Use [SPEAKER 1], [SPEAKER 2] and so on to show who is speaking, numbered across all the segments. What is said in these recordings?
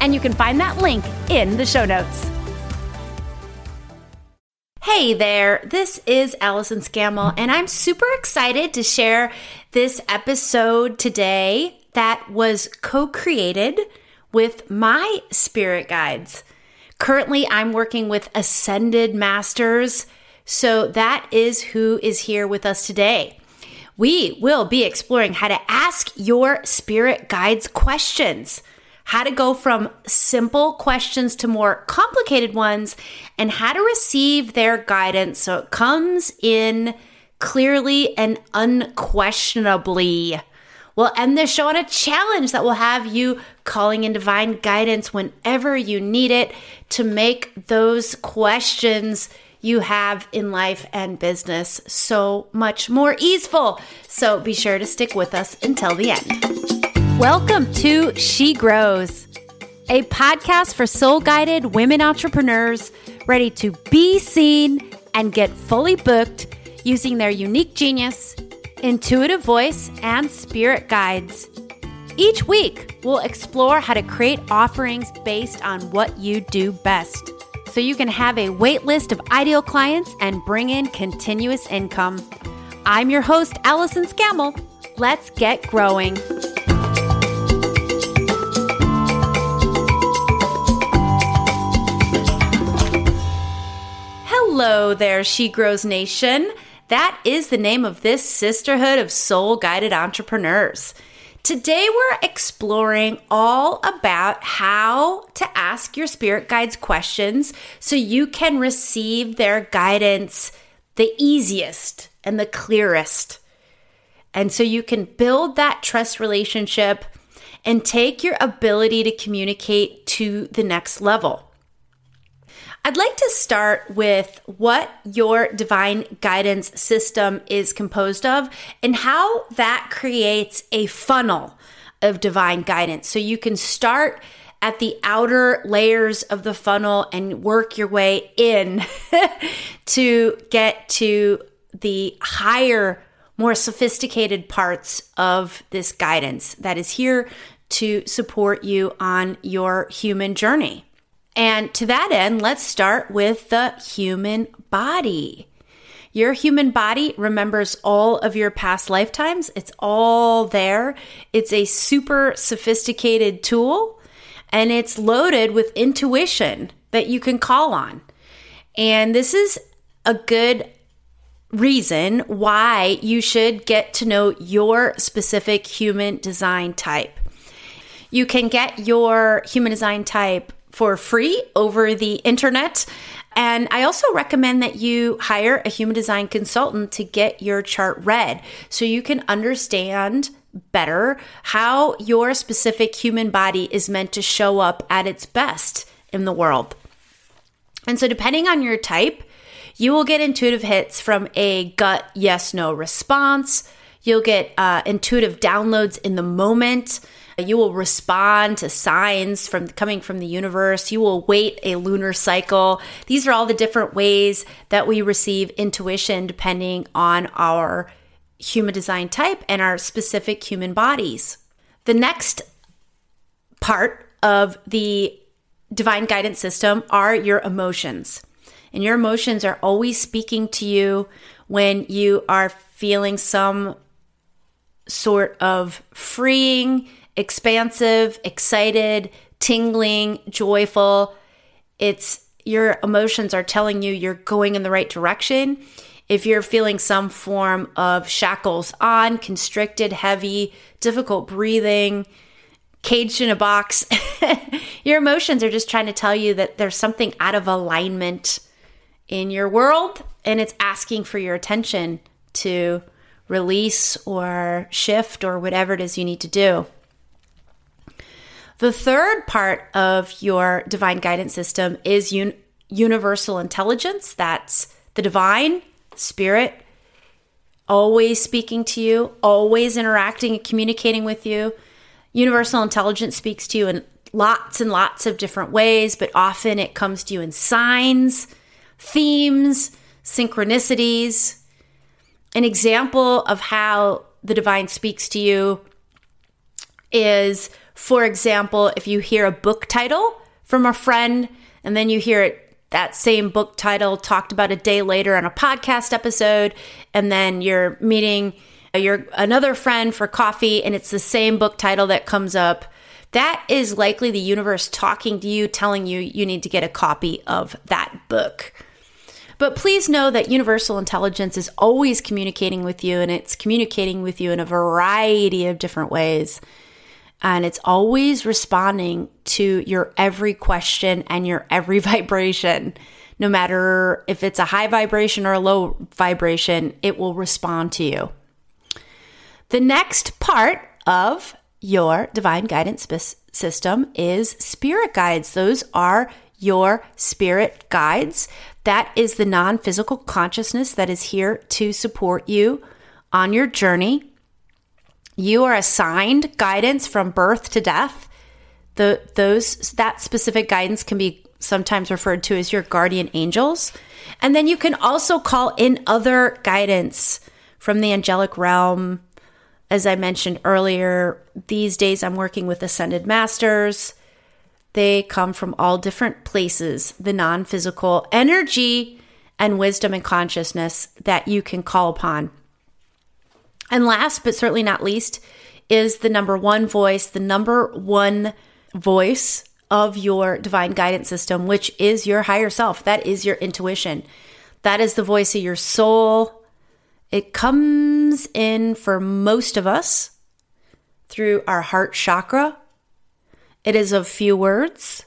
[SPEAKER 1] and you can find that link in the show notes. Hey there, this is Allison Scammell, and I'm super excited to share this episode today that was co created with my spirit guides. Currently, I'm working with Ascended Masters, so that is who is here with us today. We will be exploring how to ask your spirit guides questions, how to go from simple questions to more complicated ones, and how to receive their guidance so it comes in clearly and unquestionably. We'll end this show on a challenge that will have you calling in divine guidance whenever you need it to make those questions you have in life and business so much more easeful. So be sure to stick with us until the end. Welcome to She Grows, a podcast for soul guided women entrepreneurs ready to be seen and get fully booked using their unique genius, intuitive voice, and spirit guides. Each week, we'll explore how to create offerings based on what you do best so you can have a wait list of ideal clients and bring in continuous income. I'm your host, Allison Scammell. Let's get growing. Hello there, She Grows Nation. That is the name of this sisterhood of soul guided entrepreneurs. Today, we're exploring all about how to ask your spirit guides questions so you can receive their guidance the easiest and the clearest. And so you can build that trust relationship and take your ability to communicate to the next level. I'd like to start with what your divine guidance system is composed of and how that creates a funnel of divine guidance. So you can start at the outer layers of the funnel and work your way in to get to the higher, more sophisticated parts of this guidance that is here to support you on your human journey. And to that end, let's start with the human body. Your human body remembers all of your past lifetimes. It's all there. It's a super sophisticated tool and it's loaded with intuition that you can call on. And this is a good reason why you should get to know your specific human design type. You can get your human design type for free over the internet. And I also recommend that you hire a human design consultant to get your chart read so you can understand better how your specific human body is meant to show up at its best in the world. And so, depending on your type, you will get intuitive hits from a gut yes no response. You'll get uh, intuitive downloads in the moment. You will respond to signs from coming from the universe. You will wait a lunar cycle. These are all the different ways that we receive intuition depending on our human design type and our specific human bodies. The next part of the divine guidance system are your emotions. And your emotions are always speaking to you when you are feeling some sort of freeing, expansive, excited, tingling, joyful. It's your emotions are telling you you're going in the right direction. If you're feeling some form of shackles on, constricted, heavy, difficult breathing, caged in a box, your emotions are just trying to tell you that there's something out of alignment in your world and it's asking for your attention to release or shift or whatever it is you need to do. The third part of your divine guidance system is un- universal intelligence. That's the divine spirit always speaking to you, always interacting and communicating with you. Universal intelligence speaks to you in lots and lots of different ways, but often it comes to you in signs, themes, synchronicities. An example of how the divine speaks to you is, for example, if you hear a book title from a friend and then you hear it that same book title talked about a day later on a podcast episode and then you're meeting uh, your another friend for coffee and it's the same book title that comes up that is likely the universe talking to you telling you you need to get a copy of that book. But please know that universal intelligence is always communicating with you and it's communicating with you in a variety of different ways and it's always responding to your every question and your every vibration. No matter if it's a high vibration or a low vibration, it will respond to you. The next part of your divine guidance system is spirit guides. Those are your spirit guides. That is the non physical consciousness that is here to support you on your journey you are assigned guidance from birth to death. The those that specific guidance can be sometimes referred to as your guardian angels. And then you can also call in other guidance from the angelic realm. As I mentioned earlier, these days I'm working with ascended masters. They come from all different places, the non physical energy and wisdom and consciousness that you can call upon. And last but certainly not least is the number one voice, the number one voice of your divine guidance system, which is your higher self. That is your intuition. That is the voice of your soul. It comes in for most of us through our heart chakra. It is of few words,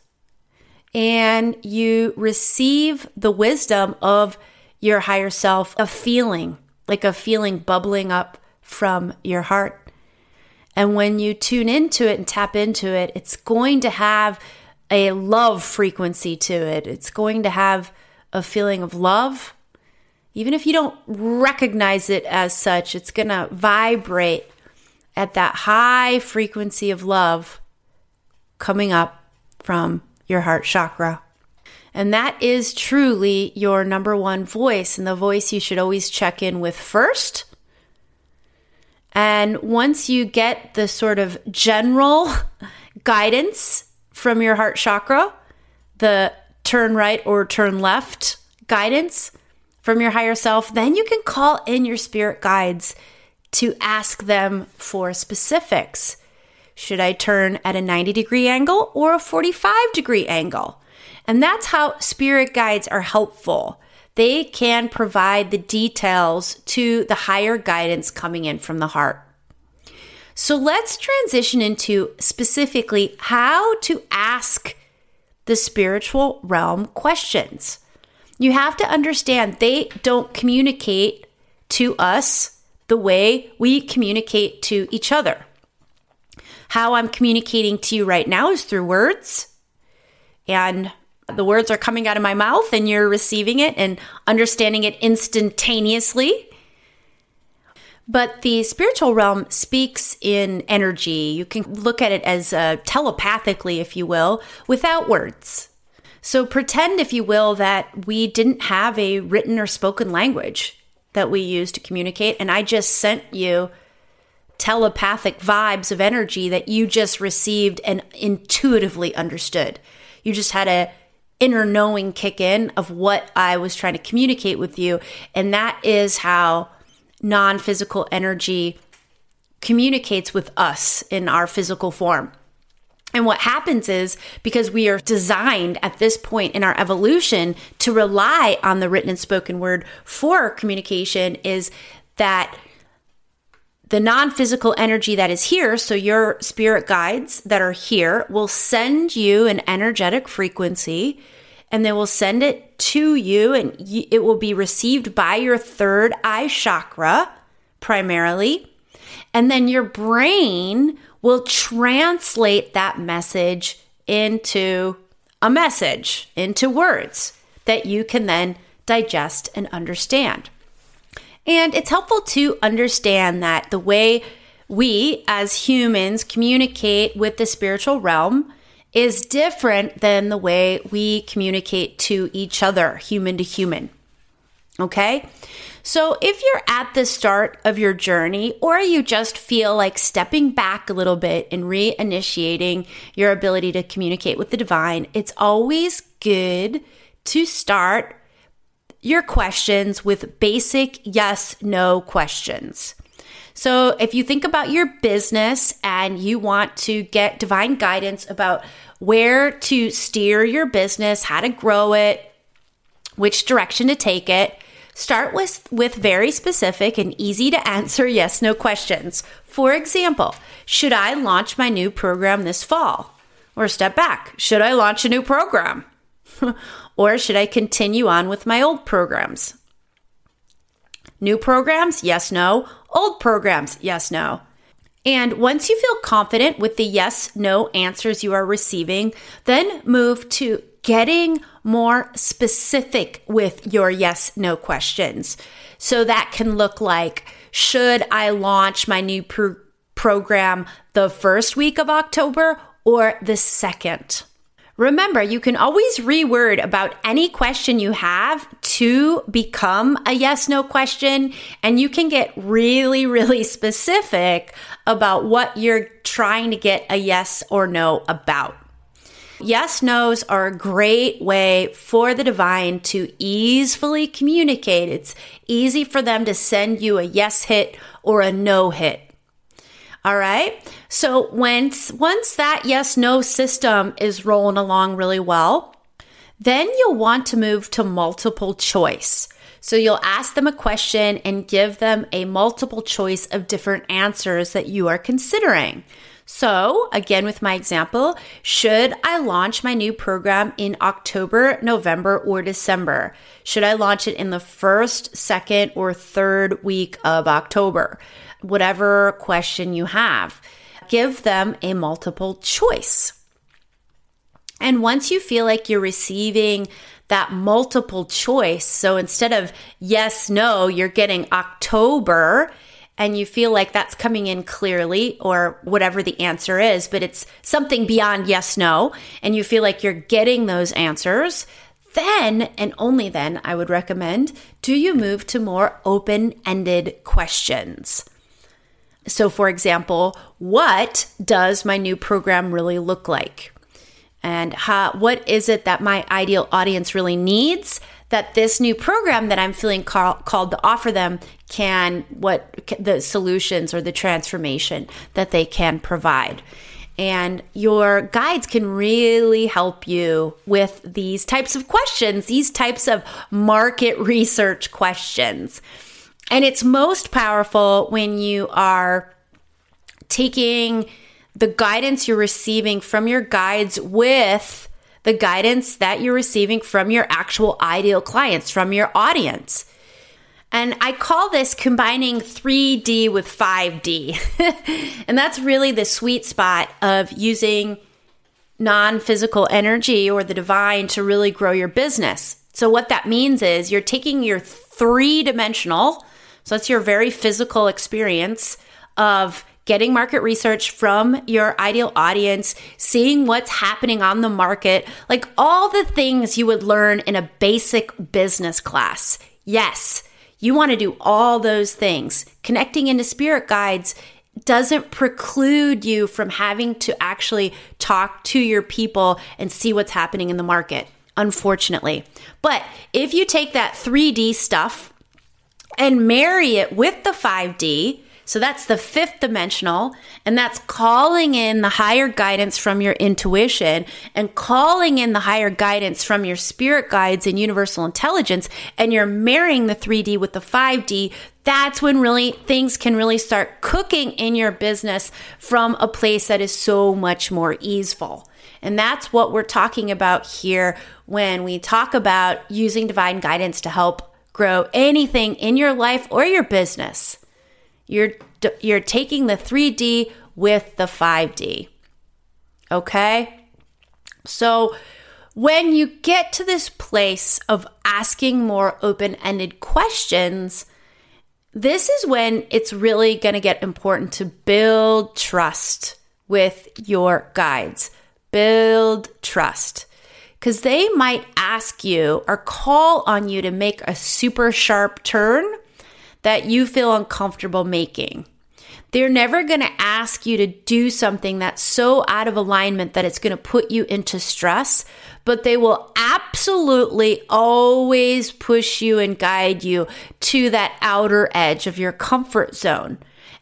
[SPEAKER 1] and you receive the wisdom of your higher self, a feeling, like a feeling bubbling up from your heart. And when you tune into it and tap into it, it's going to have a love frequency to it. It's going to have a feeling of love. Even if you don't recognize it as such, it's going to vibrate at that high frequency of love coming up from your heart chakra. And that is truly your number one voice, and the voice you should always check in with first and once you get the sort of general guidance from your heart chakra, the turn right or turn left guidance from your higher self, then you can call in your spirit guides to ask them for specifics. Should I turn at a 90 degree angle or a 45 degree angle? And that's how spirit guides are helpful they can provide the details to the higher guidance coming in from the heart. So let's transition into specifically how to ask the spiritual realm questions. You have to understand they don't communicate to us the way we communicate to each other. How I'm communicating to you right now is through words. And the words are coming out of my mouth and you're receiving it and understanding it instantaneously. But the spiritual realm speaks in energy. You can look at it as uh, telepathically, if you will, without words. So pretend, if you will, that we didn't have a written or spoken language that we use to communicate, and I just sent you telepathic vibes of energy that you just received and intuitively understood. You just had a inner knowing kick in of what I was trying to communicate with you. And that is how non physical energy communicates with us in our physical form. And what happens is because we are designed at this point in our evolution to rely on the written and spoken word for communication, is that the non physical energy that is here, so your spirit guides that are here, will send you an energetic frequency and they will send it to you, and it will be received by your third eye chakra primarily. And then your brain will translate that message into a message, into words that you can then digest and understand. And it's helpful to understand that the way we as humans communicate with the spiritual realm is different than the way we communicate to each other, human to human. Okay? So, if you're at the start of your journey, or you just feel like stepping back a little bit and reinitiating your ability to communicate with the divine, it's always good to start your questions with basic yes no questions. So, if you think about your business and you want to get divine guidance about where to steer your business, how to grow it, which direction to take it, start with, with very specific and easy to answer yes no questions. For example, should I launch my new program this fall? Or step back, should I launch a new program? or should I continue on with my old programs? New programs? Yes, no. Old programs? Yes, no. And once you feel confident with the yes, no answers you are receiving, then move to getting more specific with your yes, no questions. So that can look like, should I launch my new pro- program the first week of October or the second? Remember, you can always reword about any question you have to become a yes no question, and you can get really, really specific about what you're trying to get a yes or no about. Yes nos are a great way for the divine to easily communicate. It's easy for them to send you a yes hit or a no hit. All right. So once once that yes no system is rolling along really well, then you'll want to move to multiple choice. So you'll ask them a question and give them a multiple choice of different answers that you are considering. So, again, with my example, should I launch my new program in October, November, or December? Should I launch it in the first, second, or third week of October? Whatever question you have. Give them a multiple choice. And once you feel like you're receiving that multiple choice, so instead of yes, no, you're getting October and you feel like that's coming in clearly or whatever the answer is, but it's something beyond yes, no, and you feel like you're getting those answers, then and only then I would recommend do you move to more open ended questions. So, for example, what does my new program really look like? And how, what is it that my ideal audience really needs that this new program that I'm feeling call, called to offer them can, what the solutions or the transformation that they can provide? And your guides can really help you with these types of questions, these types of market research questions. And it's most powerful when you are taking the guidance you're receiving from your guides with the guidance that you're receiving from your actual ideal clients, from your audience. And I call this combining 3D with 5D. and that's really the sweet spot of using non physical energy or the divine to really grow your business. So, what that means is you're taking your three dimensional so that's your very physical experience of getting market research from your ideal audience, seeing what's happening on the market, like all the things you would learn in a basic business class. Yes, you want to do all those things. Connecting into spirit guides doesn't preclude you from having to actually talk to your people and see what's happening in the market, unfortunately. But if you take that 3D stuff, and marry it with the 5D. So that's the fifth dimensional, and that's calling in the higher guidance from your intuition and calling in the higher guidance from your spirit guides and universal intelligence, and you're marrying the 3D with the 5D. That's when really things can really start cooking in your business from a place that is so much more easeful. And that's what we're talking about here when we talk about using divine guidance to help grow anything in your life or your business. You're you're taking the 3D with the 5D. Okay? So, when you get to this place of asking more open ended questions, this is when it's really going to get important to build trust with your guides. Build trust. Because they might ask you or call on you to make a super sharp turn that you feel uncomfortable making. They're never going to ask you to do something that's so out of alignment that it's going to put you into stress, but they will absolutely always push you and guide you to that outer edge of your comfort zone.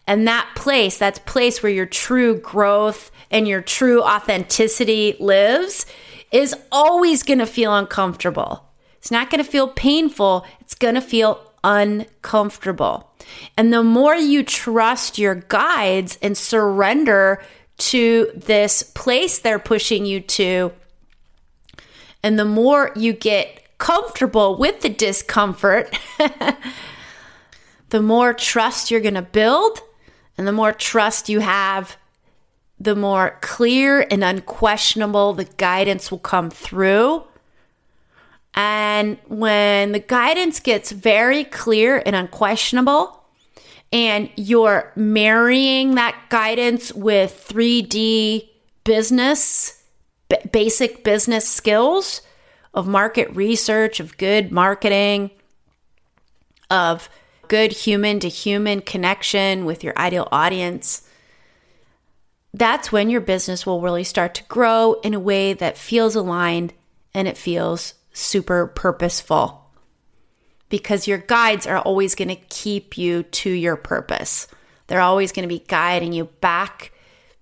[SPEAKER 1] And that place, that place where your true growth and your true authenticity lives, is always going to feel uncomfortable. It's not going to feel painful. It's going to feel uncomfortable. And the more you trust your guides and surrender to this place they're pushing you to, and the more you get comfortable with the discomfort, the more trust you're going to build. And the more trust you have, the more clear and unquestionable the guidance will come through. And when the guidance gets very clear and unquestionable, and you're marrying that guidance with 3D business, b- basic business skills of market research, of good marketing, of good human to human connection with your ideal audience, that's when your business will really start to grow in a way that feels aligned and it feels super purposeful because your guides are always going to keep you to your purpose. They're always going to be guiding you back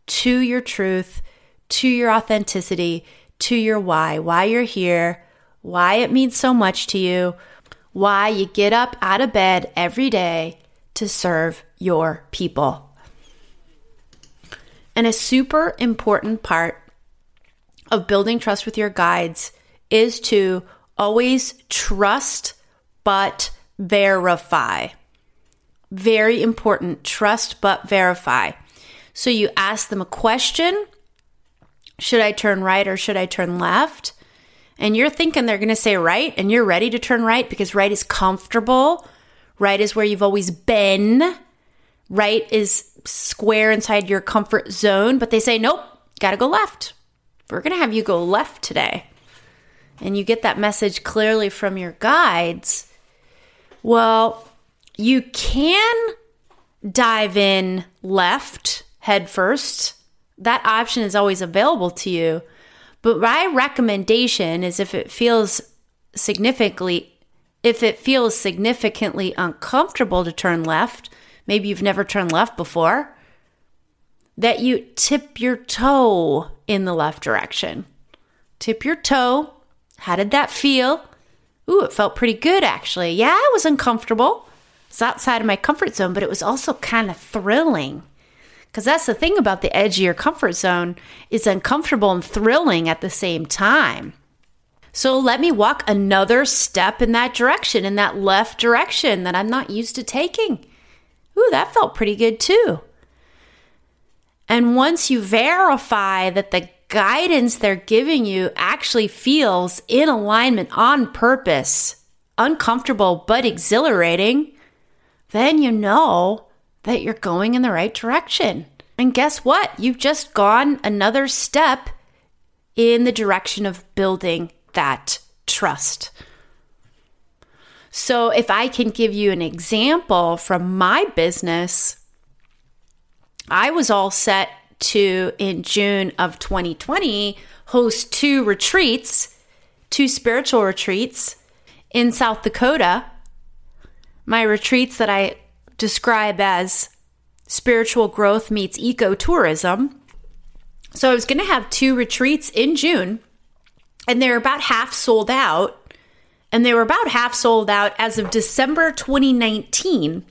[SPEAKER 1] to your truth, to your authenticity, to your why, why you're here, why it means so much to you, why you get up out of bed every day to serve your people. And a super important part of building trust with your guides is to always trust but verify. Very important. Trust but verify. So you ask them a question Should I turn right or should I turn left? And you're thinking they're going to say right, and you're ready to turn right because right is comfortable. Right is where you've always been. Right is square inside your comfort zone, but they say, nope, got to go left. We're to have you go left today and you get that message clearly from your guides, well, you can dive in left head first. That option is always available to you. But my recommendation is if it feels significantly if it feels significantly uncomfortable to turn left, maybe you've never turned left before, that you tip your toe in the left direction. Tip your toe how did that feel? Ooh, it felt pretty good actually. Yeah, it was uncomfortable. It's outside of my comfort zone, but it was also kind of thrilling. Because that's the thing about the edge of your comfort zone, it's uncomfortable and thrilling at the same time. So let me walk another step in that direction, in that left direction that I'm not used to taking. Ooh, that felt pretty good too. And once you verify that the guidance they're giving you actually feels in alignment on purpose, uncomfortable but exhilarating, then you know that you're going in the right direction. And guess what? You've just gone another step in the direction of building that trust. So, if I can give you an example from my business, I was all set to, in June of 2020, host two retreats, two spiritual retreats in South Dakota. My retreats that I describe as spiritual growth meets ecotourism. So I was going to have two retreats in June, and they're about half sold out. And they were about half sold out as of December 2019.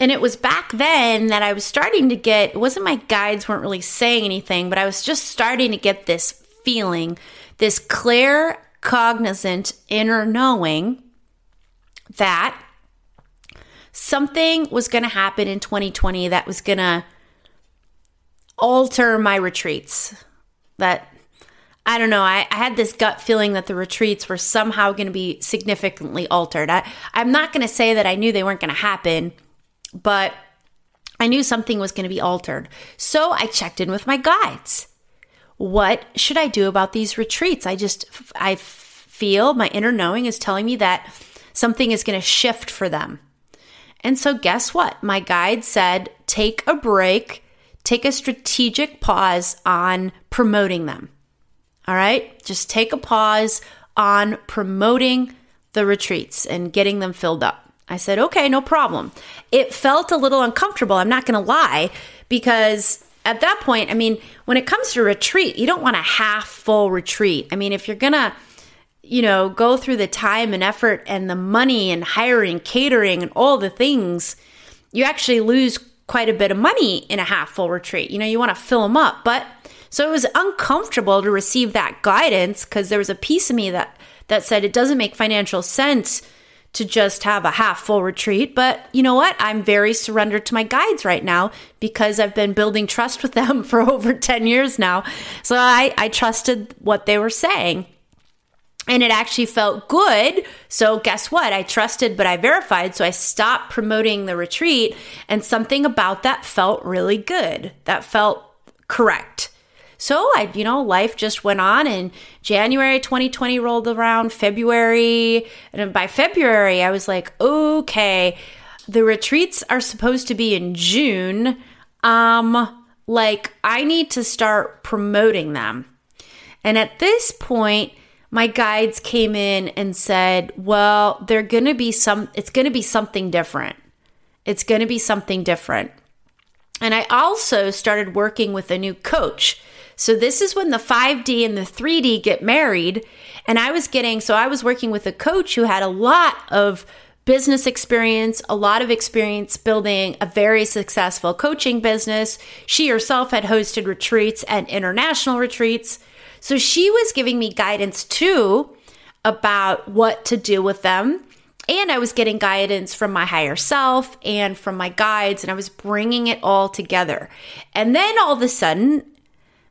[SPEAKER 1] And it was back then that I was starting to get, it wasn't my guides weren't really saying anything, but I was just starting to get this feeling, this clear, cognizant inner knowing that something was going to happen in 2020 that was going to alter my retreats. That I don't know. I, I, had this gut feeling that the retreats were somehow going to be significantly altered. I, I'm not going to say that I knew they weren't going to happen, but I knew something was going to be altered. So I checked in with my guides. What should I do about these retreats? I just, I feel my inner knowing is telling me that something is going to shift for them. And so, guess what? My guide said, take a break, take a strategic pause on promoting them. All right. Just take a pause on promoting the retreats and getting them filled up. I said, okay, no problem. It felt a little uncomfortable. I'm not going to lie because at that point, I mean, when it comes to retreat, you don't want a half full retreat. I mean, if you're going to, you know, go through the time and effort and the money and hiring, catering, and all the things, you actually lose quite a bit of money in a half full retreat. You know, you want to fill them up, but so it was uncomfortable to receive that guidance because there was a piece of me that that said it doesn't make financial sense to just have a half full retreat. But you know what? I'm very surrendered to my guides right now because I've been building trust with them for over 10 years now. So I, I trusted what they were saying. And it actually felt good. So, guess what? I trusted, but I verified. So, I stopped promoting the retreat. And something about that felt really good. That felt correct. So I, you know, life just went on and January 2020 rolled around, February, and by February I was like, okay, the retreats are supposed to be in June. Um, like I need to start promoting them. And at this point, my guides came in and said, "Well, they're going to be some it's going to be something different. It's going to be something different." And I also started working with a new coach so this is when the 5D and the 3D get married. And I was getting, so I was working with a coach who had a lot of business experience, a lot of experience building a very successful coaching business. She herself had hosted retreats and international retreats. So she was giving me guidance too about what to do with them. And I was getting guidance from my higher self and from my guides, and I was bringing it all together. And then all of a sudden,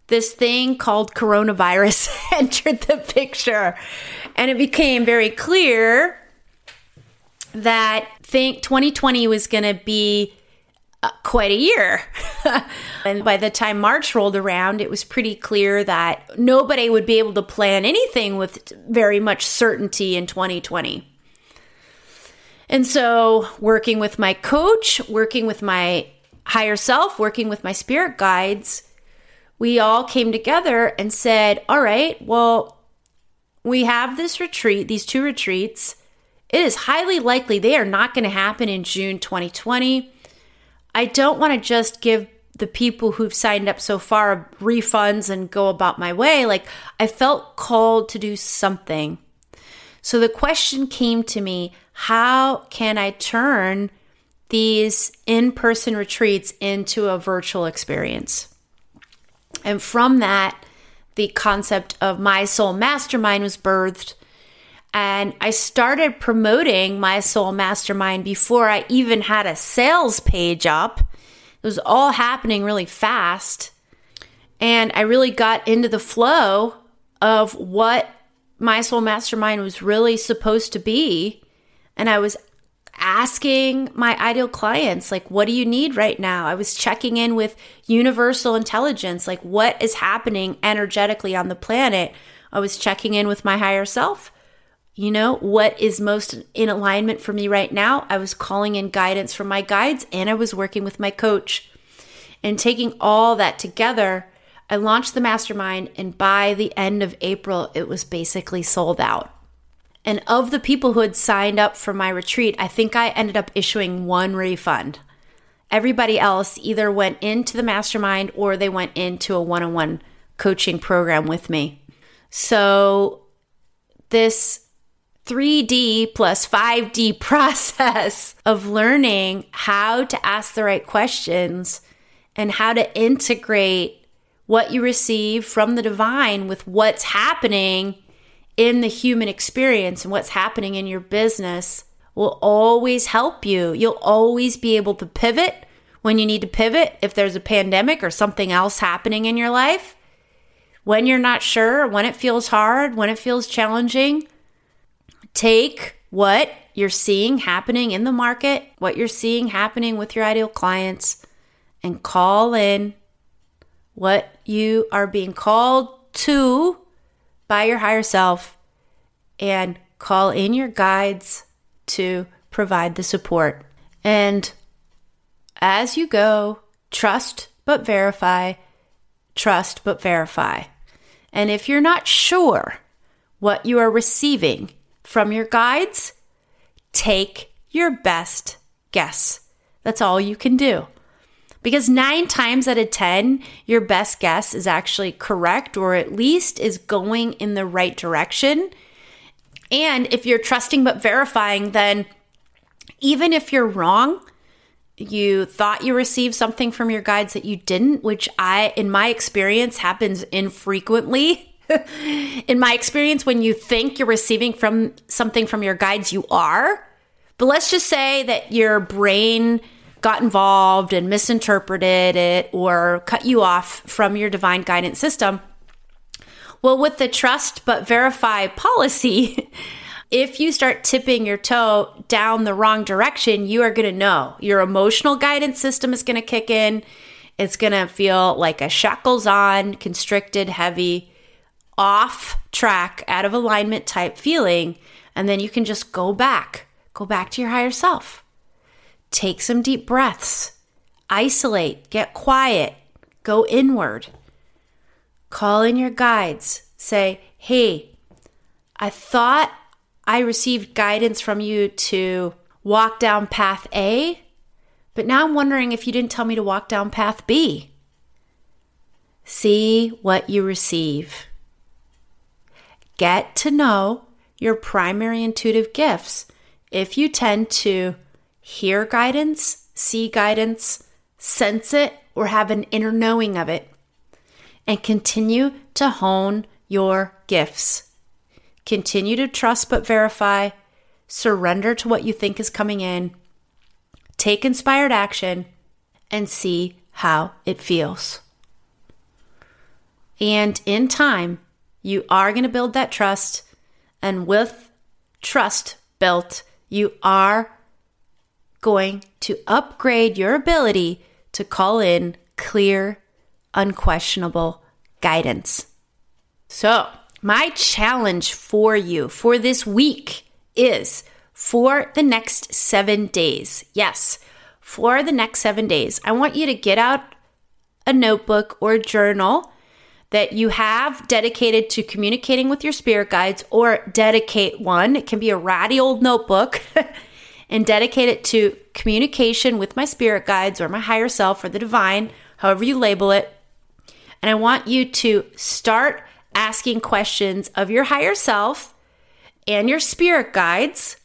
[SPEAKER 1] this thing called coronavirus entered the picture. And it became very clear that think 2020 was going to be uh, quite a year. and by the time March rolled around, it was pretty clear that nobody would be able to plan anything with very much certainty in 2020. And so, working with my coach, working with my higher self, working with my spirit guides, we all came together and said, all right, well, we have this retreat, these two retreats. It is highly likely they are not going to happen in June 2020. I don't want to just give the people who've signed up so far refunds and go about my way. Like, I felt called to do something. So the question came to me how can I turn these in person retreats into a virtual experience? And from that, the concept of my soul mastermind was birthed. And I started promoting my soul mastermind before I even had a sales page up. It was all happening really fast. And I really got into the flow of what my soul mastermind was really supposed to be. And I was asking my ideal clients, like, what do you need right now? I was checking in with universal intelligence, like, what is happening energetically on the planet? I was checking in with my higher self. You know, what is most in alignment for me right now? I was calling in guidance from my guides and I was working with my coach. And taking all that together, I launched the mastermind, and by the end of April, it was basically sold out. And of the people who had signed up for my retreat, I think I ended up issuing one refund. Everybody else either went into the mastermind or they went into a one on one coaching program with me. So, this 3D plus 5D process of learning how to ask the right questions and how to integrate what you receive from the divine with what's happening in the human experience and what's happening in your business will always help you. You'll always be able to pivot when you need to pivot, if there's a pandemic or something else happening in your life, when you're not sure, when it feels hard, when it feels challenging, take what you're seeing happening in the market, what you're seeing happening with your ideal clients, and call in what you are being called to by your higher self and call in your guides to provide the support. And as you go, trust but verify, trust but verify. And if you're not sure what you are receiving from your guides, take your best guess. That's all you can do. Because nine times out of 10, your best guess is actually correct or at least is going in the right direction. And if you're trusting but verifying, then even if you're wrong, you thought you received something from your guides that you didn't, which I, in my experience, happens infrequently. in my experience, when you think you're receiving from something from your guides, you are. But let's just say that your brain got involved and misinterpreted it or cut you off from your divine guidance system. Well, with the trust but verify policy, if you start tipping your toe down the wrong direction, you are going to know. Your emotional guidance system is going to kick in. It's going to feel like a shackles on, constricted, heavy, off track, out of alignment type feeling. And then you can just go back, go back to your higher self. Take some deep breaths, isolate, get quiet, go inward. Call in your guides. Say, hey, I thought I received guidance from you to walk down path A, but now I'm wondering if you didn't tell me to walk down path B. See what you receive. Get to know your primary intuitive gifts. If you tend to hear guidance, see guidance, sense it, or have an inner knowing of it, and continue to hone your gifts. Continue to trust but verify. Surrender to what you think is coming in. Take inspired action and see how it feels. And in time, you are going to build that trust. And with trust built, you are going to upgrade your ability to call in clear, unquestionable guidance. So, my challenge for you for this week is for the next seven days. Yes, for the next seven days, I want you to get out a notebook or journal that you have dedicated to communicating with your spirit guides or dedicate one. It can be a ratty old notebook and dedicate it to communication with my spirit guides or my higher self or the divine, however you label it. And I want you to start asking questions of your higher self and your spirit guides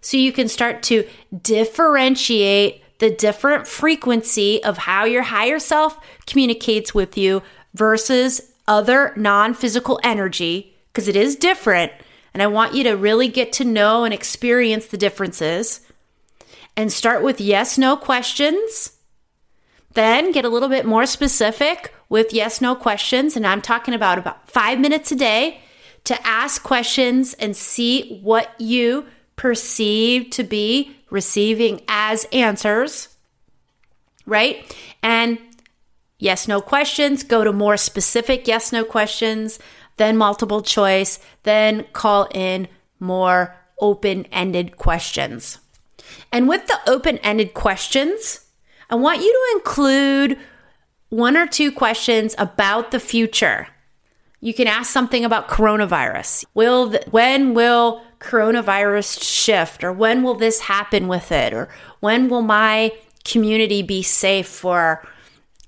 [SPEAKER 1] so you can start to differentiate the different frequency of how your higher self communicates with you versus other non physical energy, because it is different. And I want you to really get to know and experience the differences and start with yes no questions. Then get a little bit more specific with yes no questions. And I'm talking about about five minutes a day to ask questions and see what you perceive to be receiving as answers. Right? And yes no questions, go to more specific yes no questions, then multiple choice, then call in more open ended questions. And with the open ended questions, I want you to include one or two questions about the future. You can ask something about coronavirus. Will when will coronavirus shift or when will this happen with it or when will my community be safe for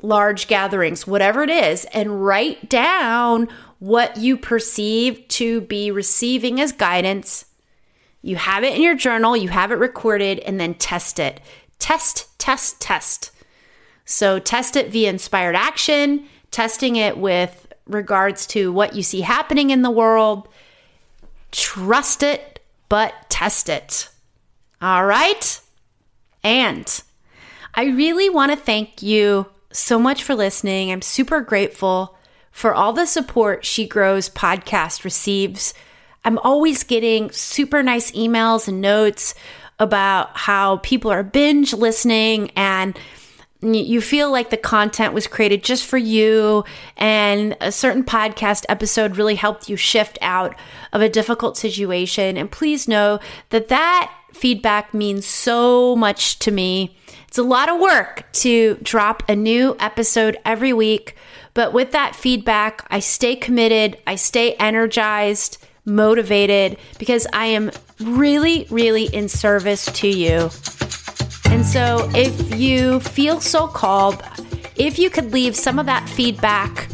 [SPEAKER 1] large gatherings, whatever it is, and write down what you perceive to be receiving as guidance you have it in your journal, you have it recorded, and then test it. Test, test, test. So test it via inspired action, testing it with regards to what you see happening in the world. Trust it, but test it. All right? And I really want to thank you so much for listening. I'm super grateful for all the support She Grows podcast receives. I'm always getting super nice emails and notes about how people are binge listening and you feel like the content was created just for you and a certain podcast episode really helped you shift out of a difficult situation and please know that that feedback means so much to me it's a lot of work to drop a new episode every week but with that feedback i stay committed i stay energized motivated because i am really really in service to you. And so, if you feel so called, if you could leave some of that feedback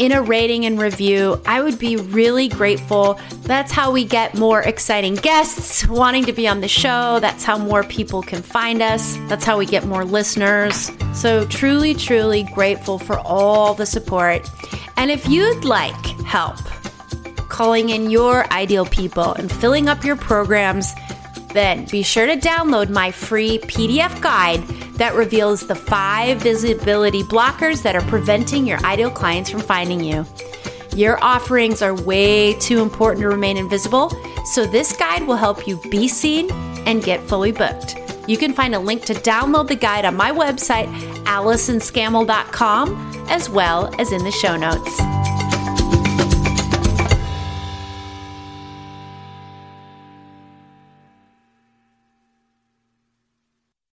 [SPEAKER 1] in a rating and review, I would be really grateful. That's how we get more exciting guests wanting to be on the show. That's how more people can find us. That's how we get more listeners. So, truly, truly grateful for all the support. And if you'd like help calling in your ideal people and filling up your programs, then be sure to download my free PDF guide that reveals the five visibility blockers that are preventing your ideal clients from finding you. Your offerings are way too important to remain invisible, so this guide will help you be seen and get fully booked. You can find a link to download the guide on my website, AllisonScammell.com, as well as in the show notes.